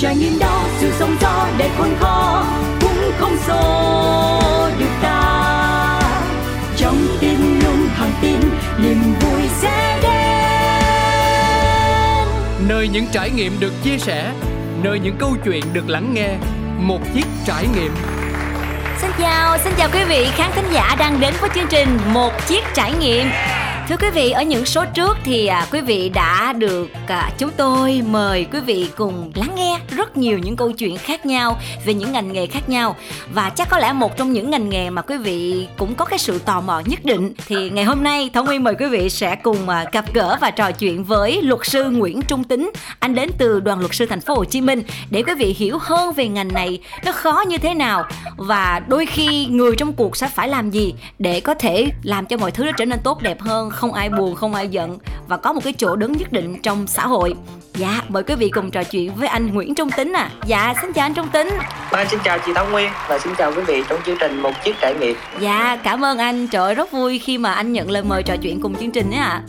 trải nghiệm đó sự sống gió để khôn khó cũng không xô được ta. Trong tim luôn thẳng tin niềm vui sẽ đến. Nơi những trải nghiệm được chia sẻ nơi những câu chuyện được lắng nghe một chiếc trải nghiệm. Xin chào, xin chào quý vị khán thính giả đang đến với chương trình Một chiếc trải nghiệm Thưa quý vị, ở những số trước thì à, quý vị đã được à, chúng tôi mời quý vị cùng lắng nghe rất nhiều những câu chuyện khác nhau về những ngành nghề khác nhau. Và chắc có lẽ một trong những ngành nghề mà quý vị cũng có cái sự tò mò nhất định thì ngày hôm nay thảo Nguyên mời quý vị sẽ cùng à, gặp gỡ và trò chuyện với luật sư Nguyễn Trung Tính, anh đến từ đoàn luật sư thành phố Hồ Chí Minh để quý vị hiểu hơn về ngành này nó khó như thế nào và đôi khi người trong cuộc sẽ phải làm gì để có thể làm cho mọi thứ nó trở nên tốt đẹp hơn không ai buồn không ai giận và có một cái chỗ đứng nhất định trong xã hội. Dạ mời quý vị cùng trò chuyện với anh Nguyễn Trung Tính à dạ xin chào anh Trung Tính. Vâng, xin chào chị Thông Nguyên và xin chào quý vị trong chương trình Một Chiếc Trải Nghiệm. Dạ cảm ơn anh. Trời ơi, rất vui khi mà anh nhận lời mời trò chuyện cùng chương trình ấy ạ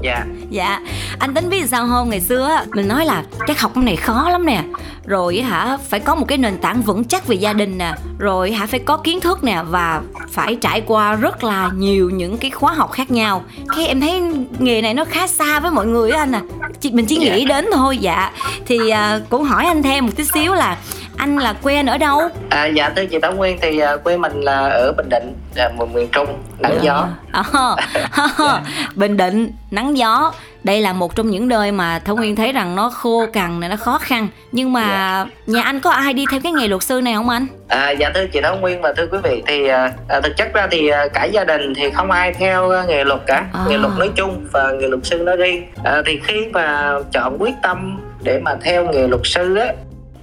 Dạ, Dạ, anh tính biết sao không? Ngày xưa mình nói là cái học này khó lắm nè. Rồi hả, phải có một cái nền tảng vững chắc về gia đình nè. Rồi hả, phải có kiến thức nè Và phải trải qua rất là nhiều những cái khóa học khác nhau. Cái em thấy nghề này nó khá xa với mọi người á anh à. Chỉ- Mình chỉ nghĩ đến thôi, dạ. Thì à, cũng hỏi anh thêm một tí xíu là Anh là quê anh ở đâu? à, dạ thưa chị Thông Nguyên thì à, quê mình là ở Bình Định, là miền miền Trung, nắng gió. À, Bình Định, nắng gió. Đây là một trong những nơi mà Thông Nguyên thấy rằng nó khô cằn này nó khó khăn. Nhưng mà nhà anh có ai đi theo cái nghề luật sư này không anh? À, Dạ thưa chị Thông Nguyên và thưa quý vị thì à, à, thực chất ra thì à, cả gia đình thì không ai theo nghề luật cả. À. Nghề luật nói chung và nghề luật sư nói riêng. À, Thì khi mà chọn quyết tâm để mà theo nghề luật sư á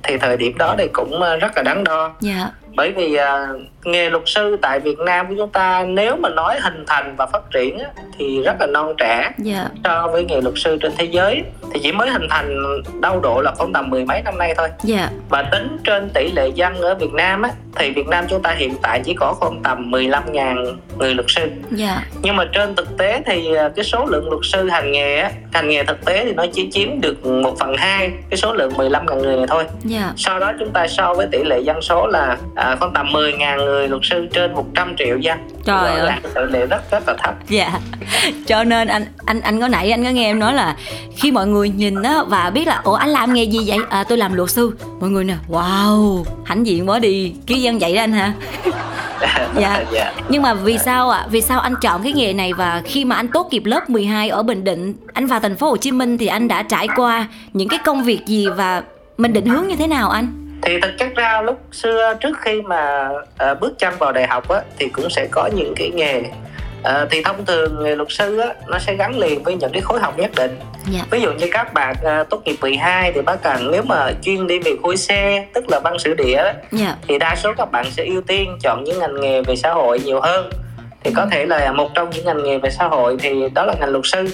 thì thời điểm đó thì cũng ờ, rất là đáng đo yeah bởi vì à, nghề luật sư tại Việt Nam của chúng ta nếu mà nói hình thành và phát triển á, thì rất là non trẻ. Dạ. So với nghề luật sư trên thế giới thì chỉ mới hình thành đâu độ là khoảng tầm mười mấy năm nay thôi. Dạ. Và tính trên tỷ lệ dân ở Việt Nam á thì Việt Nam chúng ta hiện tại chỉ có khoảng tầm 15.000 người luật sư. Dạ. Nhưng mà trên thực tế thì à, cái số lượng luật sư hành nghề á hành nghề thực tế thì nó chỉ chiếm được 1 phần hai cái số lượng 15.000 người này thôi. Dạ. Sau đó chúng ta so với tỷ lệ dân số là à, khoảng tầm 10.000 người luật sư trên 100 triệu dân Trời ơi. tỷ lệ rất rất là thấp dạ cho nên anh anh anh có nãy anh có nghe em nói là khi mọi người nhìn á và biết là ủa anh làm nghề gì vậy à tôi làm luật sư mọi người nè wow hãnh diện quá đi ký dân vậy đó anh hả Dạ. dạ. Nhưng mà vì sao ạ? Vì sao anh chọn cái nghề này và khi mà anh tốt nghiệp lớp 12 ở Bình Định, anh vào thành phố Hồ Chí Minh thì anh đã trải qua những cái công việc gì và mình định hướng như thế nào anh? Thì thực chất ra lúc xưa trước khi mà à, bước chân vào đại học á thì cũng sẽ có những cái nghề À, thì thông thường nghề luật sư á, nó sẽ gắn liền với những cái khối học nhất định Dạ. ví dụ như các bạn à, tốt nghiệp 12 thì bác cần nếu mà chuyên đi về khối C tức là văn sử địa á, Dạ. thì đa số các bạn sẽ ưu tiên chọn những ngành nghề về xã hội nhiều hơn thì có thể là một trong những ngành nghề về xã hội thì đó là ngành luật sư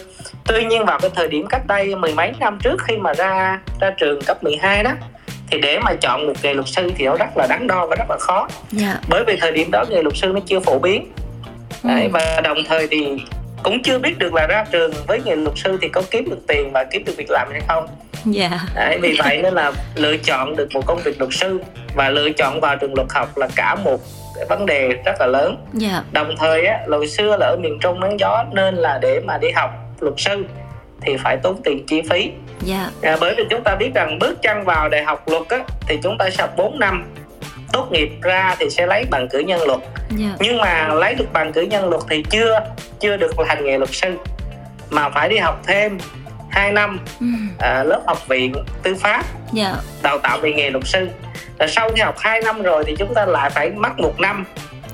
tuy nhiên vào cái thời điểm cách đây mười mấy năm trước khi mà ra ra trường cấp 12 đó thì để mà chọn một nghề luật sư thì nó rất là đắn đo và rất là khó Dạ. bởi vì thời điểm đó nghề luật sư nó chưa phổ biến Đấy, Ừ. và đồng thời thì cũng chưa biết được là ra trường với nghề luật sư thì có kiếm được tiền và kiếm được việc làm hay không Dạ. Đấy, vì vậy nên là lựa chọn được một công việc luật sư và lựa chọn vào trường luật học là cả một vấn đề rất là lớn Dạ. đồng thời á hồi xưa là ở miền trung nắng gió nên là để mà đi học luật sư thì phải tốn tiền chi phí Dạ. à, bởi vì chúng ta biết rằng bước chân vào đại học luật á thì chúng ta học 4 năm tốt nghiệp ra thì sẽ lấy bằng cử nhân luật Dạ. nhưng mà lấy được bằng cử nhân luật thì chưa chưa được hành nghề luật sư mà phải đi học thêm 2 năm Ừ. à, lớp học viện tư pháp Dạ. đào tạo về nghề luật sư và sau khi học 2 năm rồi thì chúng ta lại phải mất một năm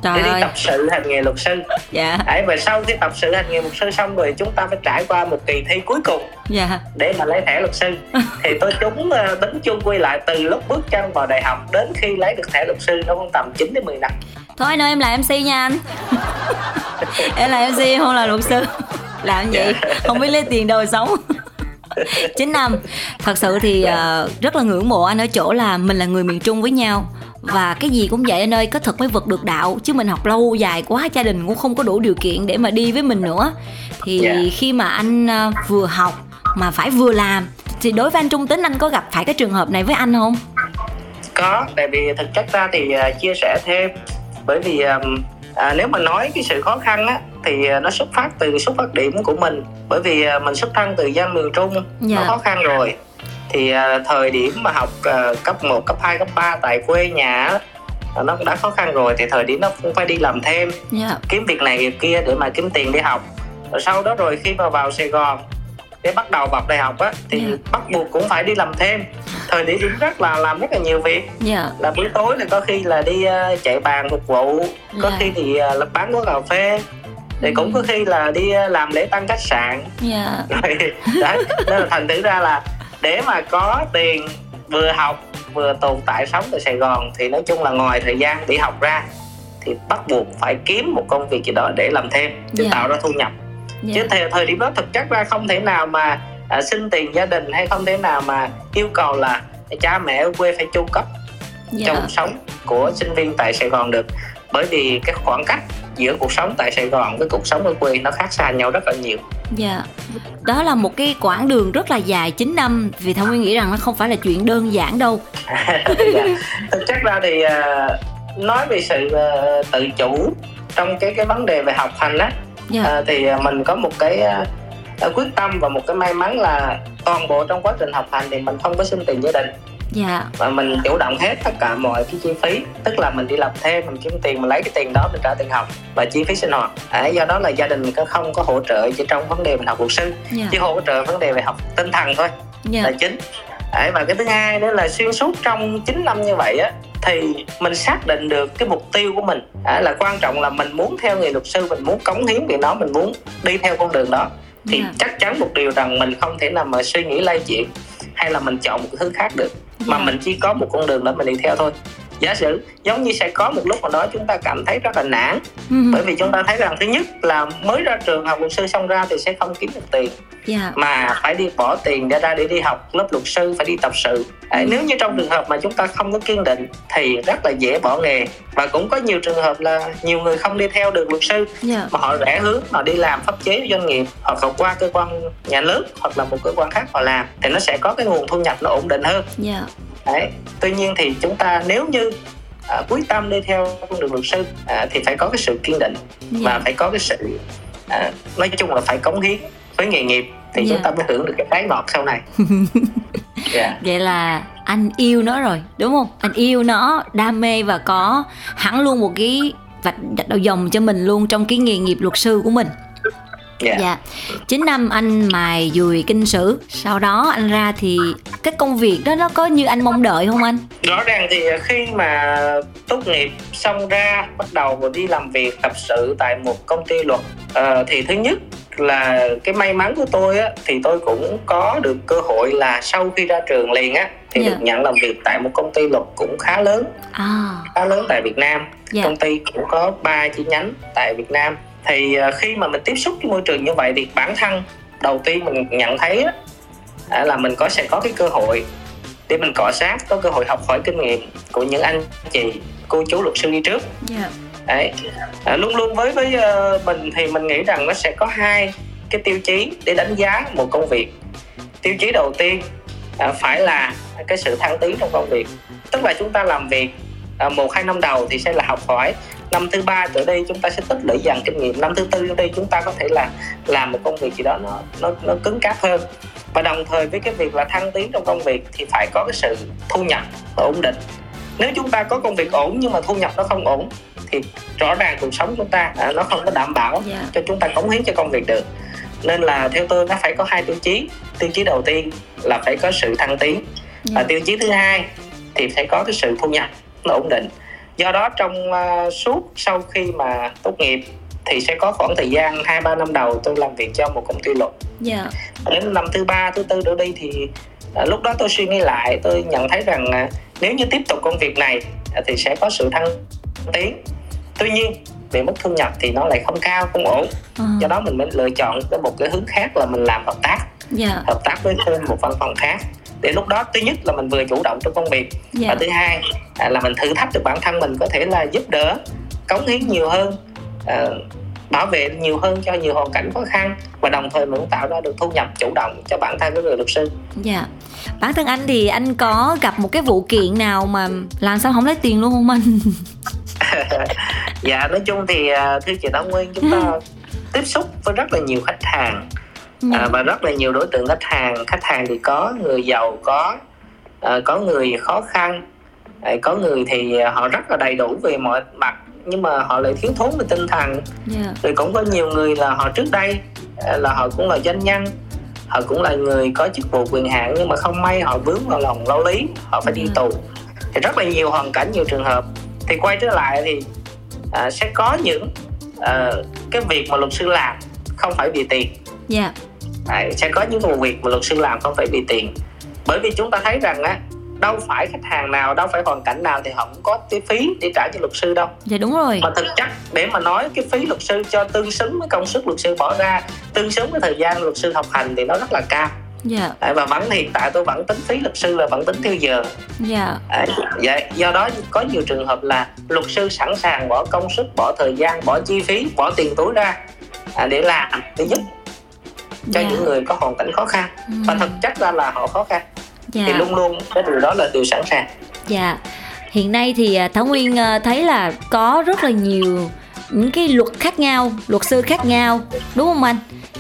Trời để đi ơi. tập sự hành nghề luật sư Dạ. Đấy, và sau khi tập sự hành nghề luật sư xong rồi chúng ta phải trải qua một kỳ thi cuối cùng Dạ. để mà lấy thẻ luật sư thì tôi chúng ờ, tính chung quy lại từ lúc bước chân vào đại học đến khi lấy được thẻ luật sư nó cũng tầm 9 đến 10 năm Thôi anh ơi em là MC nha anh. em là MC không là luật sư. Làm vậy không biết lấy tiền đâu sống. 9 năm thật sự thì ờ, rất là ngưỡng mộ anh ở chỗ là mình là người miền trung với nhau và cái gì cũng vậy anh ơi có thật mới vực được đạo chứ mình học lâu dài quá gia đình cũng không có đủ điều kiện để mà đi với mình nữa thì Dạ. khi mà anh ờ, vừa học mà phải vừa làm thì đối với anh Trung Tính anh có gặp phải cái trường hợp này với anh không? có tại vì thực chất ra thì uh, chia sẻ thêm bởi vì um, à, nếu mà nói cái sự khó khăn á thì nó xuất phát từ xuất phát điểm của mình bởi vì uh, mình xuất thân từ dân miền trung yeah. nó Dạ. khó khăn rồi thì uh, thời điểm mà học uh, cấp 1, cấp 2, cấp 3 tại quê nhà uh, nó cũng đã khó khăn rồi thì thời điểm nó cũng phải đi làm thêm Dạ. kiếm việc này việc kia để mà kiếm tiền đi học rồi sau đó rồi khi mà vào Sài Gòn để bắt đầu học đại học á thì Dạ. bắt buộc cũng phải đi làm thêm thời điểm rất là làm rất là nhiều việc Dạ. là buổi tối thì có khi là đi chạy bàn phục vụ có Dạ. khi thì là bán quán cà phê thì cũng có khi là đi làm lễ tăng khách sạn Dạ. rồi đấy nên là thành thử ra là để mà có tiền vừa học vừa tồn tại sống tại Sài Gòn thì nói chung là ngoài thời gian đi học ra thì bắt buộc phải kiếm một công việc gì đó để làm thêm để Dạ. tạo ra thu nhập Dạ. chứ thời, thời điểm đó thực chất ra không thể nào mà à, xin tiền gia đình hay không thể nào mà yêu cầu là cha mẹ ở quê phải chu cấp Dạ. trong sống của sinh viên tại Sài Gòn được bởi vì cái khoảng cách giữa cuộc sống tại Sài Gòn với cuộc sống ở quê nó khác xa nhau rất là nhiều Dạ. Đó là một cái quãng đường rất là dài 9 năm vì Thảo Nguyên nghĩ rằng nó không phải là chuyện đơn giản đâu. dạ. thực chất ra thì à, nói về sự à, tự chủ trong cái cái vấn đề về học hành á Dạ. à, thì mình có một cái quyết tâm và một cái may mắn là toàn bộ trong quá trình học hành thì mình không có xin tiền gia đình Dạ. và mình chủ động hết tất cả mọi cái chi phí tức là mình đi làm thêm mình kiếm tiền mình lấy cái tiền đó mình trả tiền học và chi phí sinh hoạt à, do đó là gia đình có không có hỗ trợ chỉ trong vấn đề mình học luật sư Dạ. chỉ hỗ trợ vấn đề về học tinh thần thôi Dạ. là chính Đấy, và cái thứ hai nữa là xuyên suốt trong 9 năm như vậy á thì mình xác định được cái mục tiêu của mình à, là quan trọng là mình muốn theo nghề luật sư mình muốn cống hiến vì nó mình muốn đi theo con đường đó thì Dạ. chắc chắn một điều rằng mình không thể nào mà suy nghĩ lay chuyển hay là mình chọn một thứ khác được mà mình chỉ có một con đường đó mình đi theo thôi giả sử giống như sẽ có một lúc nào đó chúng ta cảm thấy rất là nản Ừ. bởi vì chúng ta thấy rằng thứ nhất là mới ra trường học luật sư xong ra thì sẽ không kiếm được tiền Dạ. mà phải đi bỏ tiền ra ra để đi học lớp luật sư phải đi tập sự Đấy, nếu như trong trường hợp mà chúng ta không có kiên định thì rất là dễ bỏ nghề và cũng có nhiều trường hợp là nhiều người không đi theo được luật sư Dạ. mà họ rẽ hướng họ đi làm pháp chế doanh nghiệp hoặc là qua cơ quan nhà nước hoặc là một cơ quan khác họ làm thì nó sẽ có cái nguồn thu nhập nó ổn định hơn Dạ. Đấy. tuy nhiên thì chúng ta nếu như à, quyết tâm đi theo con đường luật sư à, thì phải có cái sự kiên định và Dạ. phải có cái sự à, nói chung là phải cống hiến với nghề nghiệp thì Dạ. chúng ta mới hưởng được cái trái ngọt sau này dạ Vậy là anh yêu nó rồi, đúng không? Anh yêu nó, đam mê và có hẳn luôn một cái vạch đầu dòng cho mình luôn trong cái nghề nghiệp luật sư của mình. Dạ Dạ. 9 năm anh mài dùi kinh sử, sau đó anh ra thì cái công việc đó nó có như anh mong đợi không anh? rõ ràng thì khi mà tốt nghiệp xong ra bắt đầu vào đi làm việc tập sự tại một công ty luật ờ, thì thứ nhất là cái may mắn của tôi á thì tôi cũng có được cơ hội là sau khi ra trường liền á thì Dạ. được nhận làm việc tại một công ty luật cũng khá lớn À, khá lớn tại Việt Nam dạ. công ty cũng có 3 chi nhánh tại Việt Nam thì ờ, khi mà mình tiếp xúc với môi trường như vậy thì bản thân đầu tiên mình nhận thấy là mình có sẽ có cái cơ hội để mình cọ sát có cơ hội học hỏi kinh nghiệm của những anh chị cô chú luật sư đi trước Dạ. Đấy. À, luôn luôn với với ờ, mình thì mình nghĩ rằng nó sẽ có hai cái tiêu chí để đánh giá một công việc tiêu chí đầu tiên à, phải là cái sự thăng tiến trong công việc tức là chúng ta làm việc à, một hai năm đầu thì sẽ là học hỏi năm thứ ba trở đi chúng ta sẽ tích lũy dần kinh nghiệm. Năm thứ tư trở đi chúng ta có thể là làm một công việc gì đó nó nó nó cứng cáp hơn. Và đồng thời với cái việc là thăng tiến trong công việc thì phải có cái sự thu nhập ổn định. Nếu chúng ta có công việc ổn nhưng mà thu nhập nó không ổn thì rõ ràng cuộc sống chúng ta à, nó không có đảm bảo Dạ. cho chúng ta cống hiến cho công việc được. Nên là theo tôi nó phải có hai tiêu chí. Tiêu chí đầu tiên là phải có sự thăng tiến. Và Dạ. tiêu chí thứ hai thì phải có cái sự thu nhập nó ổn định do đó trong à, suốt sau khi mà tốt nghiệp thì sẽ có khoảng thời gian hai ba năm đầu tôi làm việc cho một công ty luật. Dạ. đến năm thứ ba thứ tư trở đi thì à, lúc đó tôi suy nghĩ lại tôi nhận thấy rằng à, nếu như tiếp tục công việc này à, thì sẽ có sự thăng tiến. Tuy nhiên về mức thu nhập thì nó lại không cao không ổn. Ờ, do đó mình mới lựa chọn cái một cái hướng khác là mình làm hợp tác. Dạ. hợp tác với thêm một văn phòng khác để lúc đó thứ nhất là mình vừa chủ động trong công việc và Dạ. thứ hai à, là mình thử thách được bản thân mình có thể là giúp đỡ cống hiến nhiều hơn à, bảo vệ nhiều hơn cho nhiều hoàn cảnh khó khăn và đồng thời mình cũng tạo ra được thu nhập chủ động cho bản thân của người luật sư dạ bản thân anh thì anh có gặp một cái vụ kiện nào mà làm sao không lấy tiền luôn không anh dạ nói chung thì à, thưa chị Thảo Nguyên chúng ta tiếp xúc với rất là nhiều khách hàng. À, và rất là nhiều đối tượng khách hàng. Khách hàng thì có người giàu có à, có người khó khăn. À, có người thì họ rất là đầy đủ về mọi mặt nhưng mà họ lại thiếu thốn về tinh thần. Dạ. Rồi cũng có nhiều người là họ trước đây à, là họ cũng là doanh nhân họ cũng là người có chức vụ quyền hạn nhưng mà không may họ vướng vào lòng lao lý họ phải đi Ừ. tù. Thì rất là nhiều hoàn cảnh nhiều trường hợp. Thì quay trở lại thì à, sẽ có những à, cái việc mà luật sư làm không phải vì tiền. Dạ Đấy, sẽ có những vụ việc mà luật sư làm không phải vì tiền. Bởi vì chúng ta thấy rằng á đâu phải khách hàng nào đâu phải hoàn cảnh nào thì họ cũng có cái phí để trả cho luật sư đâu. Dạ đúng rồi. Mà thực chất để mà nói cái phí luật sư cho tương xứng với công sức luật sư bỏ ra tương xứng với thời gian luật sư học hành thì nó rất là cao. Dạ. Đấy, và vẫn hiện tại tôi vẫn tính phí luật sư là vẫn tính theo giờ. Dạ. Vậy do đó có nhiều trường hợp là luật sư sẵn sàng bỏ công sức bỏ thời gian bỏ chi phí bỏ tiền túi ra à, để làm. Để giúp cho dạ những người có hoàn cảnh khó khăn và Ừ. thực chất ra là họ khó khăn dạ thì luôn luôn cái điều đó là điều sẵn sàng Dạ, hiện nay thì à, Thảo Nguyên à, thấy là có rất là nhiều những cái luật khác nhau, luật sư khác nhau, đúng không anh?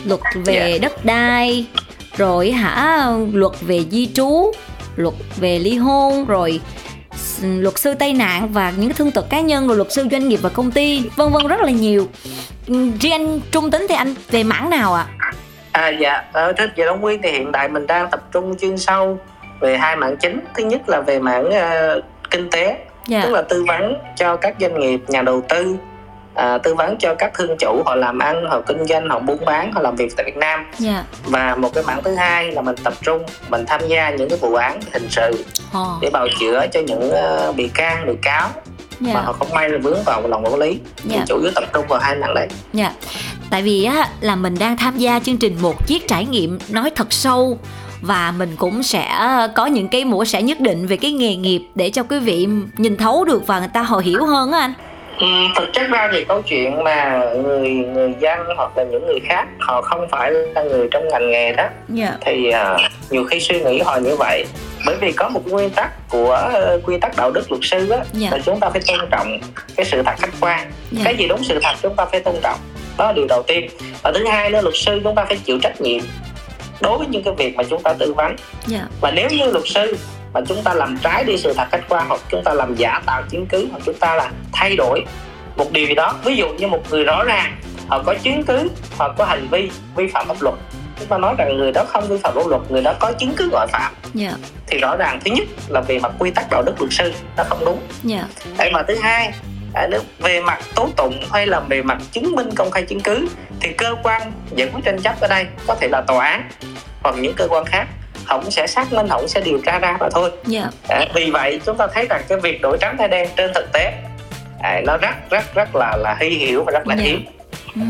Luật về đất đai, rồi hả luật về di trú, luật về ly hôn, rồi luật sư tai nạn và những thương tật cá nhân, rồi luật sư doanh nghiệp và công ty, vân vân rất là nhiều. Ừ, Riêng anh trung tính thì anh về mảng nào ạ? À dạ, ở thích về Đông Nguyên thì hiện tại mình đang tập trung chuyên sâu về hai mảng chính. Thứ nhất là về mảng ờ, kinh tế, Dạ, tức là tư vấn cho các doanh nghiệp, nhà đầu tư, à, tư vấn cho các thương chủ họ làm ăn, họ kinh doanh, họ buôn bán, họ làm việc tại Việt Nam. dạ, Và một cái mảng thứ hai là mình tập trung, mình tham gia những cái vụ án hình sự Ồ, để bào chữa cho những ờ, bị can, bị cáo mà dạ. họ không may là vướng vào lòng quản lý. Thì Dạ. chủ yếu tập trung vào hai mảng đấy. Dạ, tại vì á là mình đang tham gia chương trình một chiếc trải nghiệm nói thật sâu và mình cũng sẽ có những cái mổ xẻ nhất định về cái nghề nghiệp để cho quý vị nhìn thấu được và người ta họ hiểu hơn á anh. Ừ, thực chất ra thì câu chuyện mà người người dân hoặc là những người khác họ không phải là người trong ngành nghề đó Dạ. thì à, nhiều khi suy nghĩ họ như vậy bởi vì có một nguyên tắc của ờ, quy tắc đạo đức luật sư á Dạ. là chúng ta phải tôn trọng cái sự thật khách quan Dạ. cái gì đúng sự thật chúng ta phải tôn trọng đó là điều đầu tiên và thứ hai nữa luật sư chúng ta phải chịu trách nhiệm đối với những cái việc mà chúng ta tư vấn Dạ. và nếu như luật sư mà chúng ta làm trái đi sự thật khách quan hoặc chúng ta làm giả tạo chứng cứ hoặc chúng ta là thay đổi một điều gì đó ví dụ như một người rõ ràng họ có chứng cứ hoặc có hành vi vi phạm pháp luật chúng ta nói rằng người đó không vi phạm pháp luật người đó có chứng cứ ngoại phạm Dạ. thì rõ ràng thứ nhất là về mặt quy tắc đạo đức luật sư nó không đúng Dạ. Đấy, mà thứ hai à, về mặt tố tụng hay là về mặt chứng minh công khai chứng cứ thì cơ quan giải quyết tranh chấp ở đây có thể là tòa án hoặc những cơ quan khác họ cũng sẽ xác minh họ cũng sẽ điều tra ra mà thôi Dạ. à, vì vậy chúng ta thấy rằng cái việc đổi trắng thay đen trên thực tế à, nó rất rất rất là là hy hữu và rất là Dạ. hiếm Ừ.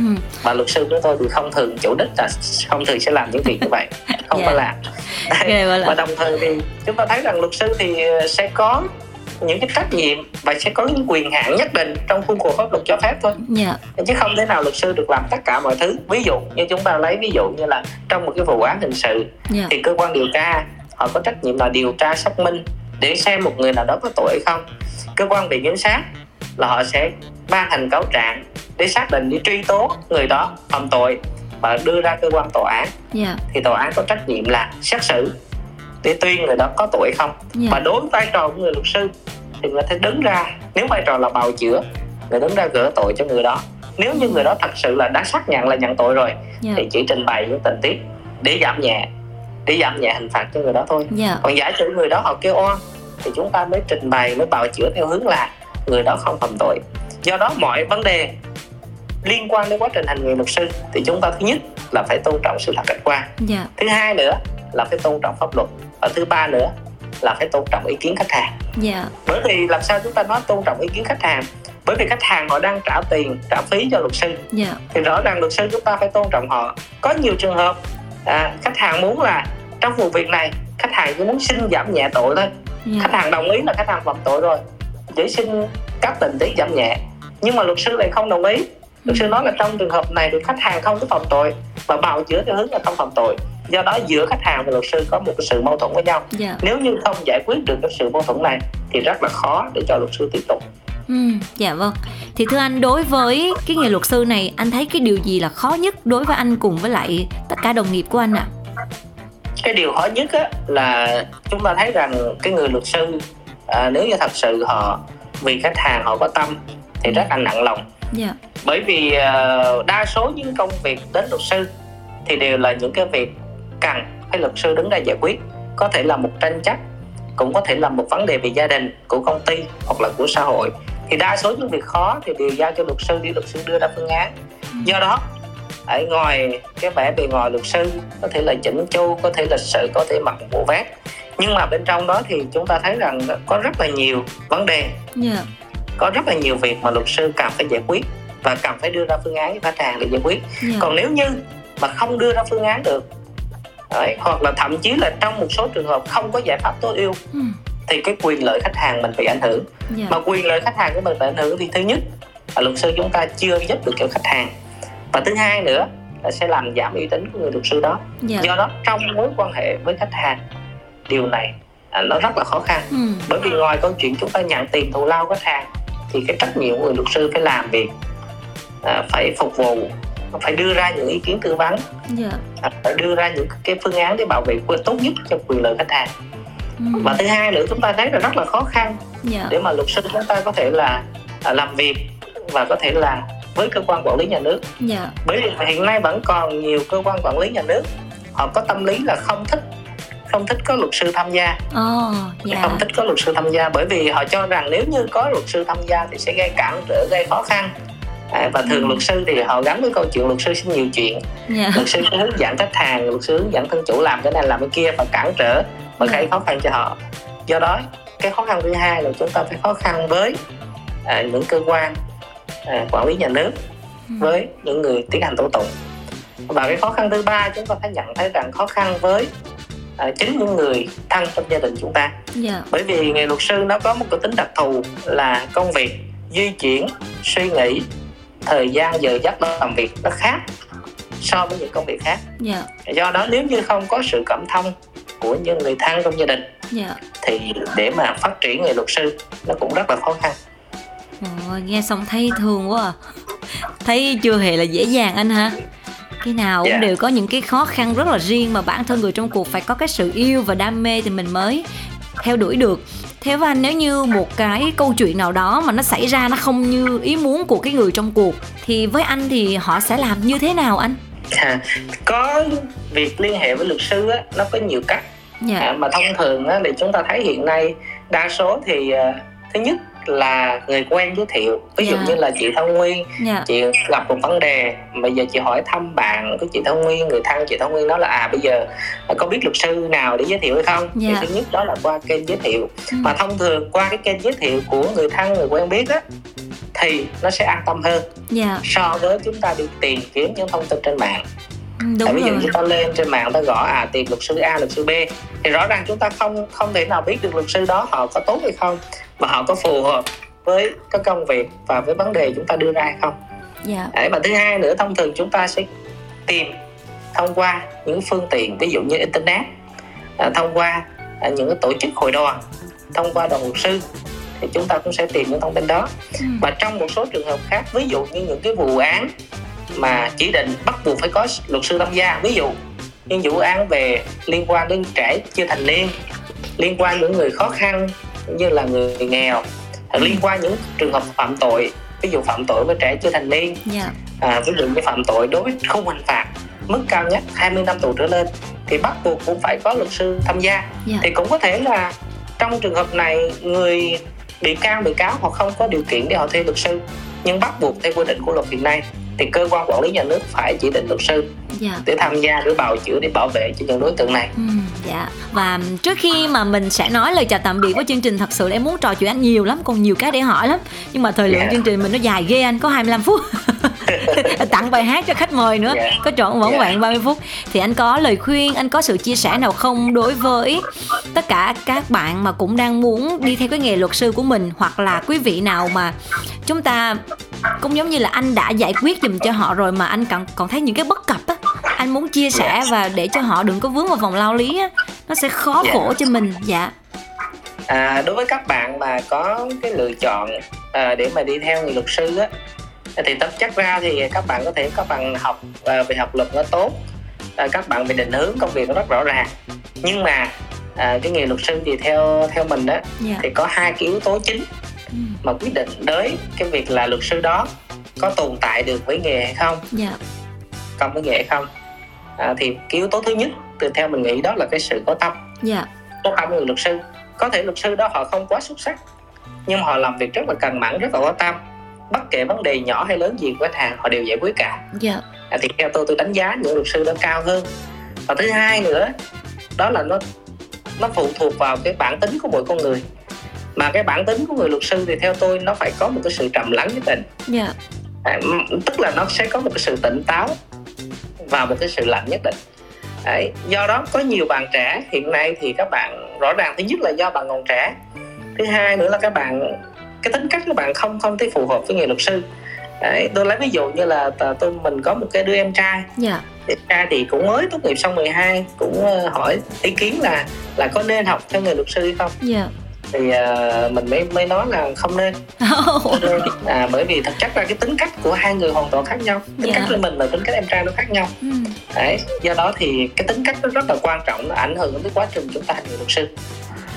và luật sư của tôi thì không thường chủ đích là không thường sẽ làm những việc như vậy không Dạ. có làm này gọi và đồng thời thì chúng ta thấy rằng luật sư thì sẽ có những cái trách nhiệm và sẽ có những quyền hạn nhất định trong khuôn khổ pháp luật cho phép thôi dạ. chứ không thể nào luật sư được làm tất cả mọi thứ ví dụ như chúng ta lấy ví dụ như là trong một cái vụ án hình sự Dạ. thì cơ quan điều tra họ có trách nhiệm là điều tra xác minh để xem một người nào đó có tội hay không cơ quan viện kiểm sát là họ sẽ ban hành cáo trạng để xác định để truy tố người đó phạm tội và đưa ra cơ quan tòa án Dạ. thì tòa án có trách nhiệm là xét xử để tuyên người đó có tội không Dạ. và đối với vai trò của người luật sư thì người ta đứng ra nếu vai trò là bào chữa người đứng ra gỡ tội cho người đó nếu như người đó thật sự là đã xác nhận là nhận tội rồi Dạ. thì chỉ trình bày những tình tiết để giảm nhẹ để giảm nhẹ hình phạt cho người đó thôi Dạ. còn giả sử người đó họ kêu oan thì chúng ta mới trình bày mới bào chữa theo hướng là người đó không phạm tội do đó mọi vấn đề liên quan đến quá trình hành nghề luật sư thì chúng ta thứ nhất là phải tôn trọng sự thật khách quan. Dạ. thứ hai nữa là phải tôn trọng pháp luật. Và thứ ba nữa là phải tôn trọng ý kiến khách hàng. Dạ. bởi vì làm sao chúng ta nói tôn trọng ý kiến khách hàng? Bởi vì khách hàng họ đang trả tiền trả phí cho luật sư. Dạ. thì rõ ràng luật sư chúng ta phải tôn trọng họ. Có nhiều trường hợp à, khách hàng muốn là trong vụ việc này khách hàng chỉ muốn xin giảm nhẹ tội thôi. Dạ. khách hàng đồng ý là khách hàng phạm tội rồi. Chỉ xin các tình tiết giảm nhẹ. Nhưng mà luật sư lại không đồng ý luật sư nói là trong trường hợp này thì khách hàng không có phạm tội và bào chữa theo hướng là không phạm tội. Do đó giữa khách hàng và luật sư có một cái sự mâu thuẫn với nhau. Dạ. Nếu như không giải quyết được cái sự mâu thuẫn này thì rất là khó để cho luật sư tiếp tục. Ừ, dạ vâng. Thì thưa anh đối với cái nghề luật sư này anh thấy cái điều gì là khó nhất đối với anh cùng với lại tất cả đồng nghiệp của anh ạ? Cái điều khó nhất á, là chúng ta thấy rằng cái người luật sư à, nếu như thật sự họ vì khách hàng họ có tâm thì rất là nặng lòng dạ. Bởi vì à, đa số những công việc đến luật sư thì đều là những cái việc cần phải luật sư đứng ra giải quyết. Có thể là một tranh chấp cũng có thể là một vấn đề về gia đình của công ty hoặc là của xã hội. Thì đa số những việc khó thì đều giao cho luật sư để luật sư đưa ra phương án. Do đó ở ngoài cái vẻ bề ngoài luật sư có thể là chỉnh chu có thể lịch sự có thể mặc bộ vest. Nhưng mà bên trong đó thì chúng ta thấy rằng có rất là nhiều vấn đề. Dạ có rất là nhiều việc mà luật sư cần phải giải quyết và cần phải đưa ra phương án khách hàng để giải quyết. Dạ. Còn nếu như mà không đưa ra phương án được đấy, hoặc là thậm chí là trong một số trường hợp không có giải pháp tối ưu ừ, thì cái quyền lợi khách hàng mình bị ảnh hưởng. Dạ. Mà quyền lợi khách hàng của mình bị ảnh hưởng thì thứ nhất là luật sư chúng ta chưa giúp được cho khách hàng. Và thứ hai nữa là sẽ làm giảm uy tín của người luật sư đó. Dạ. Do đó trong mối quan hệ với khách hàng điều này à, nó rất là khó khăn. Ừ, bởi vì ngoài câu chuyện chúng ta nhận tiền thù lao khách hàng thì cái trách nhiệm của người luật sư phải làm việc à, phải phục vụ phải đưa ra những ý kiến tư vấn. Dạ. À, phải đưa ra những cái phương án để bảo vệ quyền tốt nhất cho quyền lợi khách hàng. Ừ, và thứ hai nữa chúng ta thấy là rất là khó khăn dạ. để mà luật sư chúng ta có thể là à, làm việc và có thể là với cơ quan quản lý nhà nước. Dạ. Bởi vì hiện nay vẫn còn nhiều cơ quan quản lý nhà nước họ có tâm lý là không thích không thích có luật sư tham gia. Ồ dạ. không thích có luật sư tham gia bởi vì họ cho rằng nếu như có luật sư tham gia thì sẽ gây cản trở gây khó khăn. À, và thường Ừ. luật sư thì họ gắn với câu chuyện luật sư xin nhiều chuyện. Dạ. Luật sư hướng dẫn khách hàng luật sư hướng dẫn thân chủ làm cái này làm cái kia và cản trở và gây khó khăn cho họ. Do đó cái khó khăn thứ hai là chúng ta phải khó khăn với à, những cơ quan à, quản lý nhà nước Ừ. với những người tiến hành tố tụng. Và cái khó khăn thứ ba chúng ta phải nhận thấy rằng khó khăn với à, chính những người thân trong gia đình chúng ta. Dạ. Bởi vì nghề luật sư nó có một cái tính đặc thù là công việc di chuyển suy nghĩ thời gian giờ giấc làm việc nó khác so với những công việc khác. Dạ. Do đó nếu như không có sự cảm thông của những người thân trong gia đình dạ. thì để mà phát triển nghề luật sư nó cũng rất là khó khăn. Ôi, nghe xong thấy thương quá à. Thấy chưa hề là dễ dàng anh hả? Cái nào cũng Dạ. đều có những cái khó khăn rất là riêng mà bản thân người trong cuộc phải có cái sự yêu và đam mê thì mình mới theo đuổi được. Với anh nếu như một cái câu chuyện nào đó mà nó xảy ra nó không như ý muốn của cái người trong cuộc thì với anh thì họ sẽ làm như thế nào anh? à, có việc liên hệ với luật sư á, nó có nhiều cách Dạ. à, mà thông thường á, thì chúng ta thấy hiện nay đa số thì à, thứ nhất là người quen giới thiệu ví dụ Dạ. như là chị Thông Nguyên Dạ. chị gặp một vấn đề bây giờ chị hỏi thăm bạn của chị Thông Nguyên người thân chị Thông Nguyên nói là à bây giờ có biết luật sư nào để giới thiệu hay không Dạ. thì thứ nhất đó là qua kênh giới thiệu Ừ. mà thông thường qua cái kênh giới thiệu của người thân người quen biết á thì nó sẽ an tâm hơn Dạ. so với chúng ta đi tìm kiếm những thông tin trên mạng Ừ, Tại Đúng ví dụ chúng ta lên trên mạng ta gõ à tìm luật sư A luật sư B thì rõ ràng chúng ta không không thể nào biết được luật sư đó họ có tốt hay không và họ có phù hợp với cái công việc và với vấn đề chúng ta đưa ra hay không Dạ. Đấy, và thứ hai nữa thông thường chúng ta sẽ tìm thông qua những phương tiện ví dụ như internet à, thông qua à, những tổ chức hội đoàn thông qua đoàn luật sư thì chúng ta cũng sẽ tìm những thông tin đó Ừ. và trong một số trường hợp khác ví dụ như những cái vụ án mà chỉ định bắt buộc phải có luật sư tham gia ví dụ những vụ án về liên quan đến trẻ chưa thành niên liên quan những người khó khăn như là người nghèo hoặc liên quan những trường hợp phạm tội ví dụ phạm tội với trẻ chưa thành niên Dạ. à, ví dụ như phạm tội đối với khung hình phạt mức cao nhất 20 năm tù trở lên thì bắt buộc cũng phải có luật sư tham gia Dạ. thì cũng có thể là trong trường hợp này người bị can bị cáo họ không có điều kiện để họ thuê luật sư nhưng bắt buộc theo quy định của luật hiện nay thì cơ quan quản lý nhà nước phải chỉ định luật sư Dạ. để tham gia để bào chữa để bảo vệ cho những đối tượng này Ừ, dạ và trước khi mà mình sẽ nói lời chào tạm biệt với chương trình thật sự là em muốn trò chuyện anh nhiều lắm còn nhiều cái để hỏi lắm nhưng mà thời lượng Dạ. chương trình mình nó dài ghê anh có 25 phút tặng bài hát cho khách mời nữa Dạ. có trọn vỏn Dạ. vẹn 30 phút thì anh có lời khuyên anh có sự chia sẻ nào không đối với tất cả các bạn mà cũng đang muốn đi theo cái nghề luật sư của mình hoặc là quý vị nào mà chúng ta cũng giống như là anh đã giải quyết giùm cho họ rồi mà anh còn còn thấy những cái bất cập á. Anh muốn chia sẻ và để cho họ đừng có vướng vào vòng lao lý á. Nó sẽ khó Dạ. khổ cho mình dạ. À, đối với các bạn mà có cái lựa chọn à, để mà đi theo người luật sư á thì tất chắc ra thì các bạn có thể các bạn học à, về học luật nó tốt. À, các bạn về định hướng công việc nó rất rõ ràng. Nhưng mà à, cái nghề luật sư thì theo theo mình đó dạ. thì có hai cái yếu tố chính. Mà quyết định tới cái việc là luật sư đó có tồn tại được với nghề hay không? Dạ. Không với nghề hay không? À, thì cái yếu tố thứ nhất từ theo mình nghĩ đó là cái sự có tâm. Dạ. Có tâm người luật sư. Có thể luật sư đó họ không quá xuất sắc nhưng mà họ làm việc rất là cần mẫn rất là có tâm. Bất kể vấn đề nhỏ hay lớn gì của khách hàng họ đều giải quyết cả. Dạ. À, thì theo tôi tôi đánh giá những luật sư đó cao hơn. Và thứ hai nữa đó là nó nó phụ thuộc vào cái bản tính của mỗi con người mà cái bản tính của người luật sư thì theo tôi nó phải có một cái sự trầm lắng nhất định. Dạ. À, tức là nó sẽ có một cái sự tỉnh táo và một cái sự lạnh nhất định. Đấy. do đó có nhiều bạn trẻ hiện nay thì các bạn rõ ràng thứ nhất là do bạn còn trẻ. Thứ hai nữa là các bạn cái tính cách của bạn không không thấy phù hợp với nghề luật sư. Đấy, tôi lấy ví dụ như là tôi mình có một cái đứa em trai. Dạ. Em trai thì cũng mới tốt nghiệp xong 12 cũng ờ, hỏi ý kiến là là có nên học theo nghề luật sư hay không? Dạ thì ờ, mình mới mới nói là không nên. À, bởi vì thực chất là cái tính cách của hai người hoàn toàn khác nhau. Tính Dạ. cách của mình và tính cách em trai nó khác nhau. Ừ. Đấy, do đó thì cái tính cách nó rất là quan trọng nó ảnh hưởng đến cái quá trình chúng ta thành người luật sư.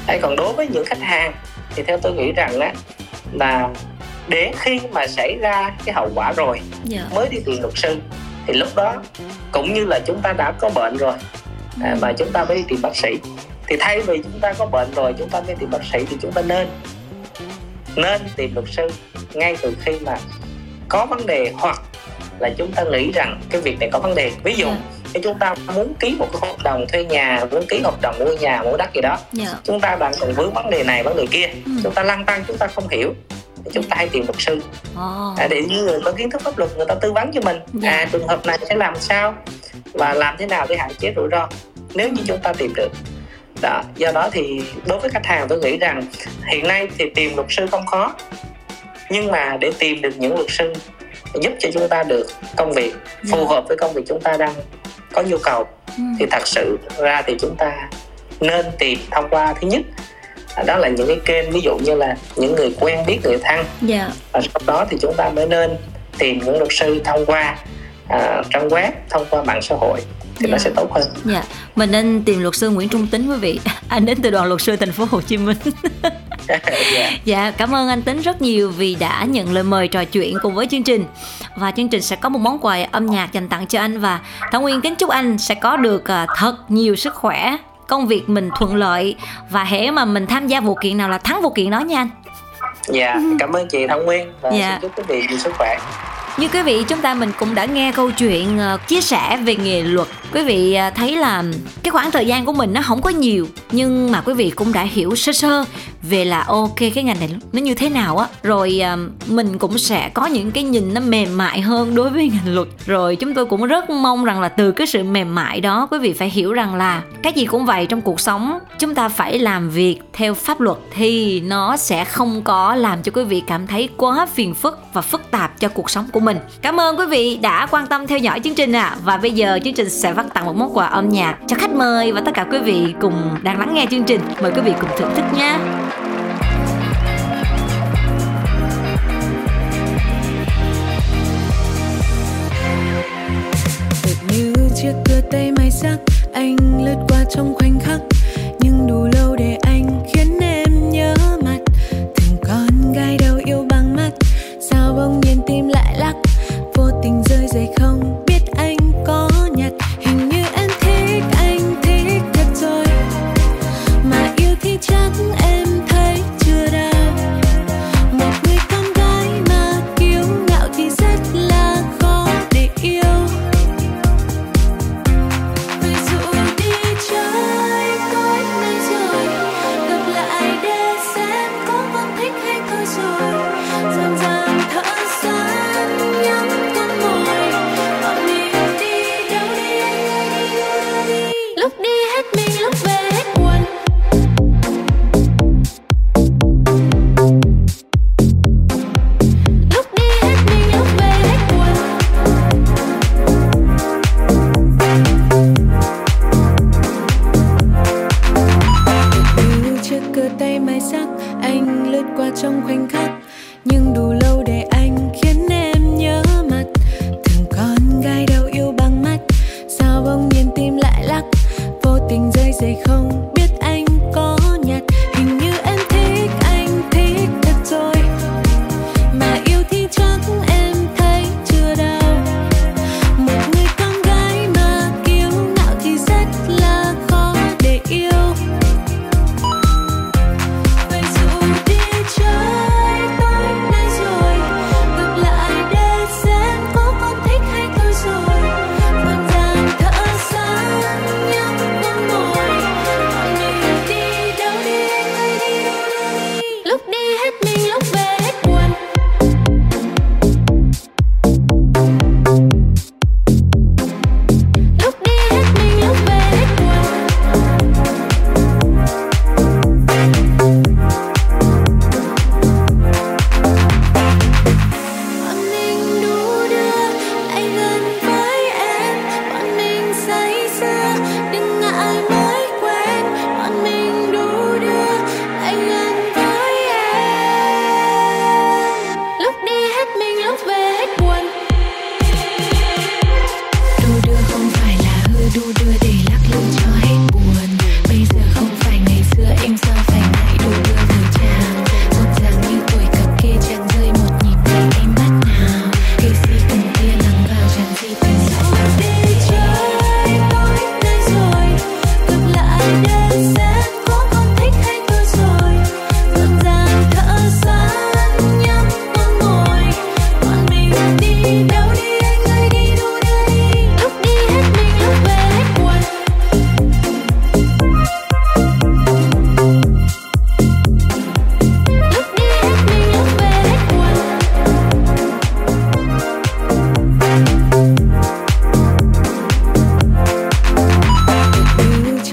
Đấy, còn đối với những khách hàng thì theo tôi nghĩ rằng á là đến khi mà xảy ra cái hậu quả rồi dạ. mới đi tìm luật sư thì lúc đó cũng như là chúng ta đã có bệnh rồi à, mà chúng ta mới đi tìm bác sĩ thì thay vì chúng ta có bệnh rồi chúng ta mới tìm bác sĩ thì chúng ta nên. Nên tìm luật sư ngay từ khi mà có vấn đề hoặc là chúng ta nghĩ rằng cái việc này có vấn đề. Ví dụ Dạ. khi chúng ta muốn ký một cái hợp đồng thuê nhà muốn ký hợp đồng mua nhà mua đất gì đó. Dạ. Chúng ta đang còn vướng vấn đề này vấn đề kia. Ừ. chúng ta lăn tăng chúng ta không hiểu. Thì chúng ta hãy tìm luật sư. Ồ. à, để những người có kiến thức pháp luật người ta tư vấn cho mình. Dạ. à trường hợp này sẽ làm sao và làm thế nào để hạn chế rủi ro? Nếu như chúng ta tìm được đó do đó thì đối với khách hàng tôi nghĩ rằng hiện nay thì tìm luật sư không khó. Nhưng mà để tìm được những luật sư giúp cho chúng ta được công việc phù Dạ. hợp với công việc chúng ta đang có nhu cầu Ừ. thì thật sự ra thì chúng ta nên tìm thông qua thứ nhất. Đó là những cái kênh ví dụ như là những người quen biết người thân. Dạ. Và sau đó thì chúng ta mới nên tìm những luật sư thông qua à, trang web thông qua mạng xã hội thì nó Dạ. sẽ tốt hơn Dạ, mình nên tìm luật sư Nguyễn Trung Tính quý vị. Anh đến từ đoàn luật sư thành phố Hồ Chí Minh. Dạ. Dạ, cảm ơn anh Tính rất nhiều vì đã nhận lời mời trò chuyện cùng với chương trình. Và chương trình sẽ có một món quà âm nhạc dành tặng cho anh và Thảo Nguyên kính chúc anh sẽ có được à, thật nhiều sức khỏe, công việc mình thuận lợi và hễ mà mình tham gia vụ kiện nào là thắng vụ kiện đó nha anh. dạ cảm ơn chị Thảo Nguyên và Dạ. xin chúc quý vị nhiều sức khỏe như quý vị, chúng ta mình cũng đã nghe câu chuyện ờ, chia sẻ về nghề luật. Quý vị ờ, thấy là cái khoảng thời gian của mình nó không có nhiều, nhưng mà quý vị cũng đã hiểu sơ sơ về là, ok, cái ngành này nó như thế nào á. Rồi ờ, mình cũng sẽ có những cái nhìn nó mềm mại hơn đối với ngành luật. Rồi, chúng tôi cũng rất mong rằng là từ cái sự mềm mại đó, quý vị phải hiểu rằng là cái gì cũng vậy trong cuộc sống, chúng ta phải làm việc theo pháp luật thì nó sẽ không có làm cho quý vị cảm thấy quá phiền phức và phức tạp cho cuộc sống của mình. Cảm ơn quý vị đã quan tâm theo dõi chương trình ạ. À. Và bây giờ chương trình sẽ phát tặng một món quà âm nhạc cho khách mời và tất cả quý vị cùng đang lắng nghe chương trình. Mời quý vị cùng thưởng thức nha. Chiếc cửa tay mai sắc, anh lướt qua trong khoảnh khắc, nhưng đủ lâu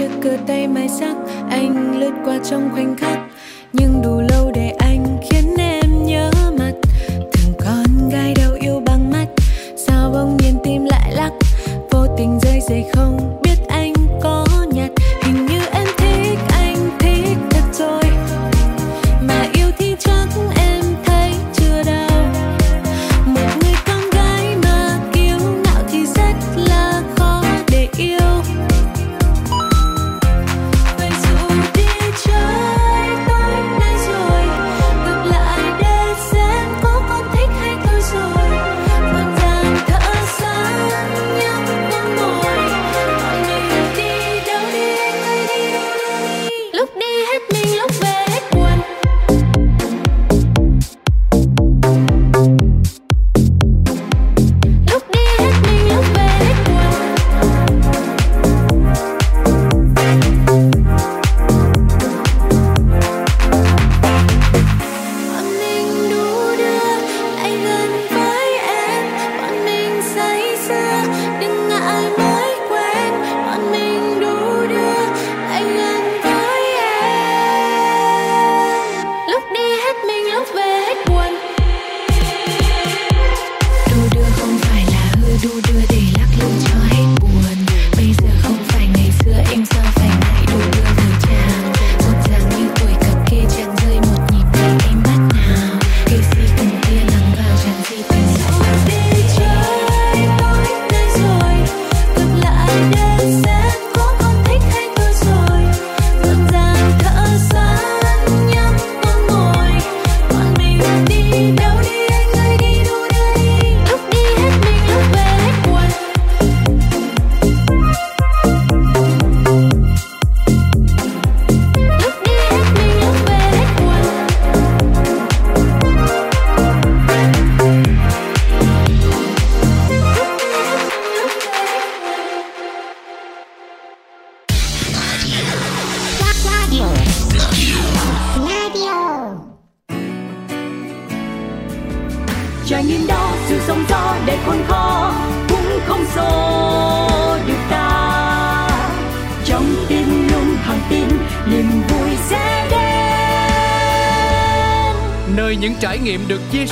trước cửa tay mai sắc anh lướt qua trong khoảnh khắc nhưng đủ know